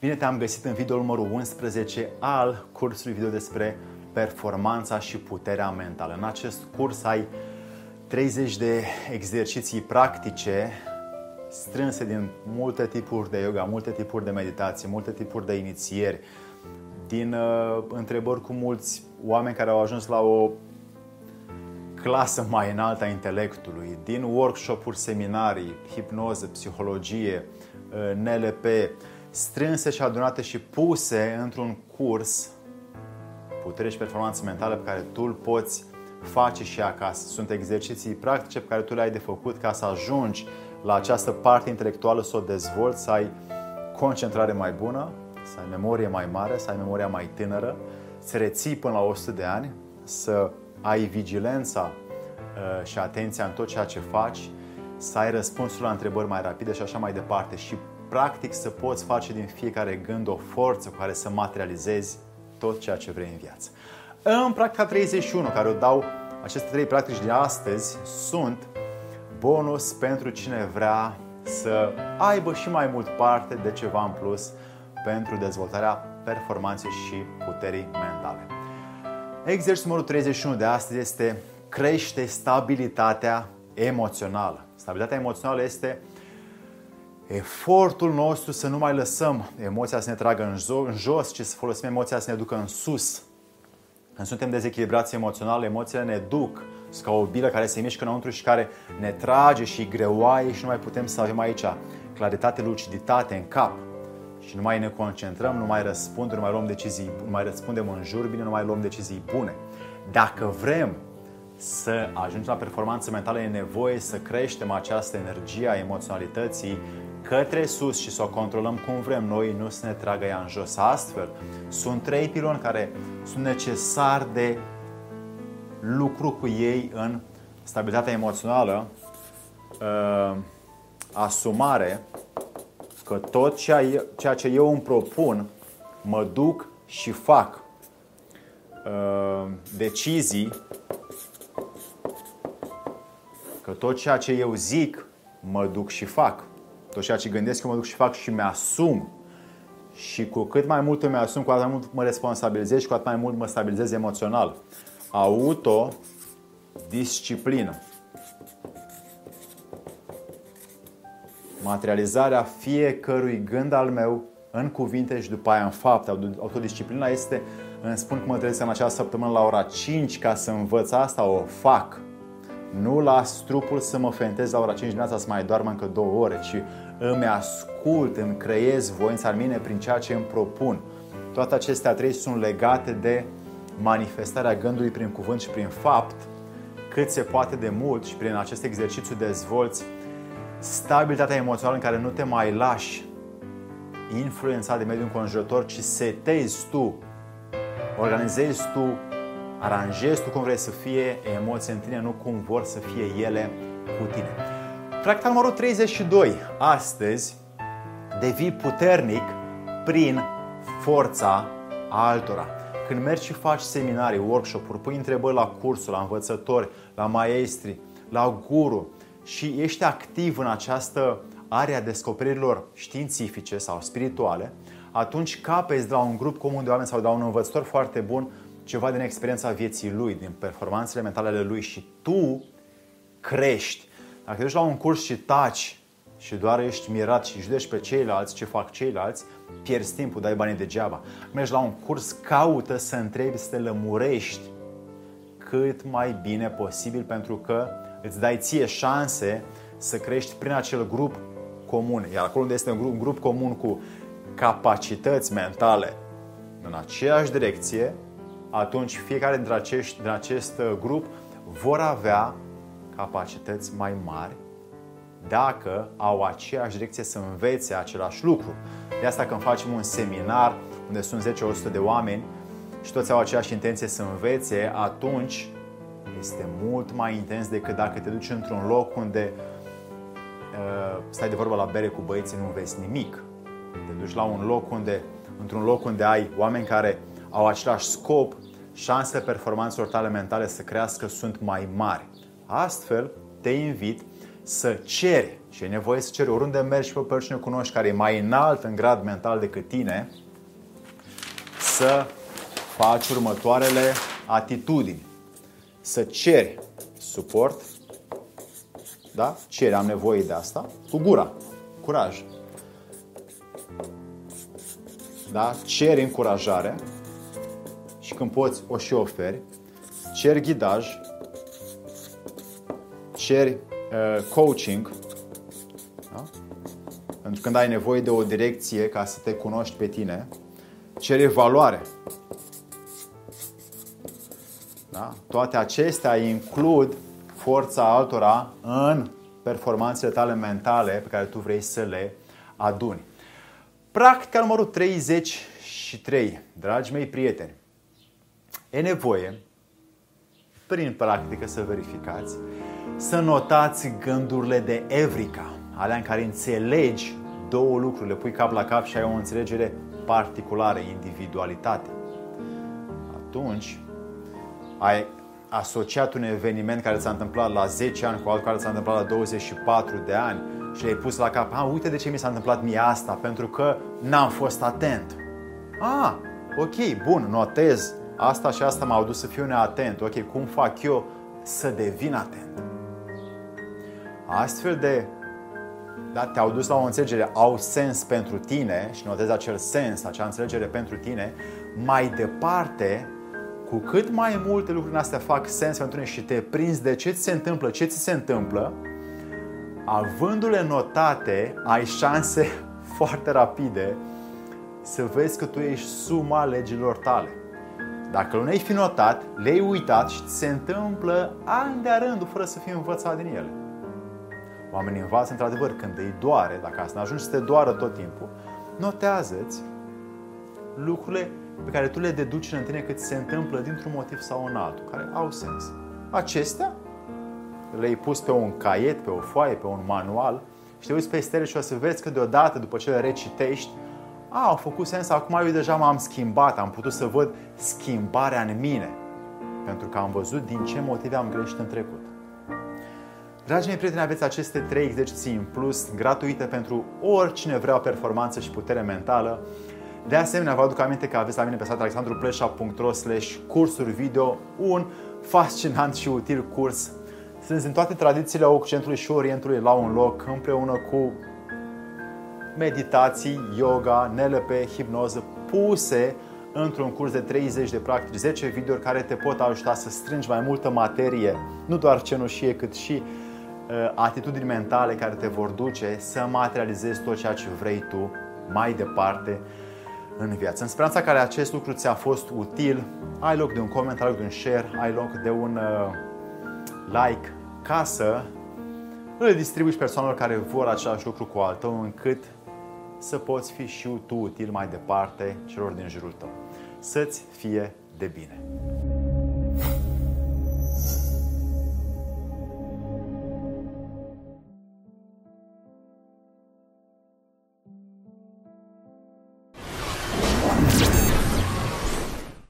Bine te-am găsit în video numărul 11 al cursului video despre performanța și puterea mentală. În acest curs ai 30 de exerciții practice strânse din multe tipuri de yoga, multe tipuri de meditație, multe tipuri de inițieri, din uh, întrebări cu mulți oameni care au ajuns la o clasă mai înaltă a intelectului, din workshop-uri, seminarii, hipnoză, psihologie, uh, NLP, strânse și adunate și puse într-un curs putere și performanță mentală pe care tu îl poți face și acasă. Sunt exerciții practice pe care tu le ai de făcut ca să ajungi la această parte intelectuală, să o dezvolți, să ai concentrare mai bună, să ai memorie mai mare, să ai memoria mai tânără, să reții până la 100 de ani, să ai vigilența uh, și atenția în tot ceea ce faci, să ai răspunsul la întrebări mai rapide și așa mai departe și practic să poți face din fiecare gând o forță cu care să materializezi tot ceea ce vrei în viață. În practica 31, care o dau aceste trei practici de astăzi, sunt bonus pentru cine vrea să aibă și mai mult parte de ceva în plus pentru dezvoltarea performanței și puterii mentale. Exercițiul numărul 31 de astăzi este crește stabilitatea emoțională. Stabilitatea emoțională este efortul nostru să nu mai lăsăm emoția să ne tragă în jos, ci să folosim emoția să ne ducă în sus. Când suntem dezechilibrați emoțional, emoțiile ne duc ca o bilă care se mișcă înăuntru și care ne trage și greoaie și nu mai putem să avem aici claritate, luciditate în cap. Și nu mai ne concentrăm, nu mai răspundem, nu mai luăm decizii, nu mai răspundem în jur bine, nu mai luăm decizii bune. Dacă vrem să ajungem la performanță mentală, e nevoie să creștem această energie a emoționalității către sus și să o controlăm cum vrem noi, nu să ne tragă ea în jos. Astfel, sunt trei piloni care sunt necesari de lucru cu ei în stabilitatea emoțională, uh, asumare că tot ceea ce eu îmi propun, mă duc și fac uh, decizii, că tot ceea ce eu zic, mă duc și fac. Tot ceea ce gândesc, eu mă duc și fac și mi-asum. Și cu cât mai mult îmi asum, cu atât mai mult mă responsabilizez și cu atât mai mult mă stabilizez emoțional. Autodisciplină. Materializarea fiecărui gând al meu în cuvinte și după aia în fapte. Autodisciplina este, îmi spun că mă trezesc în această săptămână la ora 5 ca să învăț asta, o fac. Nu las trupul să mă fentez la ora 5 dimineața să mai doarmă încă două ore, ci îmi ascult, îmi creez voința în mine prin ceea ce îmi propun. Toate acestea trei sunt legate de manifestarea gândului prin cuvânt și prin fapt, cât se poate de mult și prin acest exercițiu dezvolți stabilitatea emoțională în care nu te mai lași influențat de mediul înconjurător, ci setezi tu, organizezi tu aranjezi tu cum vrei să fie emoții în tine, nu cum vor să fie ele cu tine. Practica numărul 32. Astăzi devii puternic prin forța altora. Când mergi și faci seminarii, workshop-uri, pui întrebări la cursuri, la învățători, la maestri, la guru și ești activ în această area descoperirilor științifice sau spirituale, atunci capezi de la un grup comun de oameni sau de la un învățător foarte bun ceva din experiența vieții lui, din performanțele mentale ale lui și tu crești. Dacă te duci la un curs și taci și doar ești mirat și judeci pe ceilalți ce fac ceilalți, pierzi timpul, dai banii degeaba. Mergi la un curs, caută să întrebi, să te lămurești cât mai bine posibil pentru că îți dai ție șanse să crești prin acel grup comun. Iar acolo unde este un grup, un grup comun cu capacități mentale în aceeași direcție, atunci fiecare dintre acești, din acest uh, grup vor avea capacități mai mari dacă au aceeași direcție să învețe același lucru. De asta când facem un seminar unde sunt 10-100 de oameni și toți au aceeași intenție să învețe, atunci este mult mai intens decât dacă te duci într-un loc unde uh, stai de vorbă la bere cu băieții, nu înveți nimic. Te duci la un loc unde, într-un loc unde ai oameni care au același scop, șansele performanțelor tale mentale să crească sunt mai mari. Astfel, te invit să ceri și e nevoie să ceri oriunde mergi pe oricine cunoști care e mai înalt în grad mental decât tine, să faci următoarele atitudini. Să ceri suport, da? Ceri, am nevoie de asta, cu gura, curaj. Da? Ceri încurajare și când poți o și oferi. Ceri ghidaj, ceri uh, coaching, da? pentru când ai nevoie de o direcție ca să te cunoști pe tine, ceri evaluare. Da? Toate acestea includ forța altora în performanțele tale mentale pe care tu vrei să le aduni. Practica numărul 33, dragi mei prieteni, e nevoie, prin practică să verificați, să notați gândurile de Evrica, alea în care înțelegi două lucruri, le pui cap la cap și ai o înțelegere particulară, individualitate. Atunci ai asociat un eveniment care s-a întâmplat la 10 ani cu altul care s-a întâmplat la 24 de ani și le-ai pus la cap, a, uite de ce mi s-a întâmplat mie asta, pentru că n-am fost atent. A, ok, bun, notez, asta și asta m-au dus să fiu neatent, ok, cum fac eu să devin atent? Astfel de da, te-au dus la o înțelegere, au sens pentru tine și notezi acel sens, acea înțelegere pentru tine, mai departe cu cât mai multe lucruri astea fac sens pentru tine și te prinzi de ce ți se întâmplă, ce ți se întâmplă, avându-le notate, ai șanse foarte rapide să vezi că tu ești suma legilor tale. Dacă nu ai fi notat, le-ai uitat și ți se întâmplă ani de rândul fără să fii învățat din ele. Oamenii învață într-adevăr când îi doare, dacă asta ajungi să te doară tot timpul, notează-ți lucrurile pe care tu le deduci în tine cât se întâmplă dintr-un motiv sau un altul, care au sens. Acestea le-ai pus pe un caiet, pe o foaie, pe un manual și te uiți pe ele și o să vezi că deodată, după ce le recitești, a, au făcut sens, acum eu deja m-am schimbat, am putut să văd schimbarea în mine. Pentru că am văzut din ce motive am greșit în trecut. Dragii mei prieteni, aveți aceste trei exerciții în plus, gratuite pentru oricine vrea o performanță și putere mentală. De asemenea, vă aduc aminte că aveți la mine pe site alexandrupleșa.ro slash cursuri video un fascinant și util curs strâns în toate tradițiile Occidentului și Orientului la un loc, împreună cu meditații, yoga, NLP, hipnoză, puse într-un curs de 30 de practici, 10 videouri care te pot ajuta să strângi mai multă materie, nu doar cenușie, cât și uh, atitudini mentale care te vor duce să materializezi tot ceea ce vrei tu mai departe în viață. În speranța care acest lucru ți-a fost util, ai loc de un coment, ai loc de un share, ai loc de un uh, like ca să îl distribui persoanelor care vor același lucru cu al tău, încât să poți fi și tu util mai departe celor din jurul tău. Să-ți fie de bine!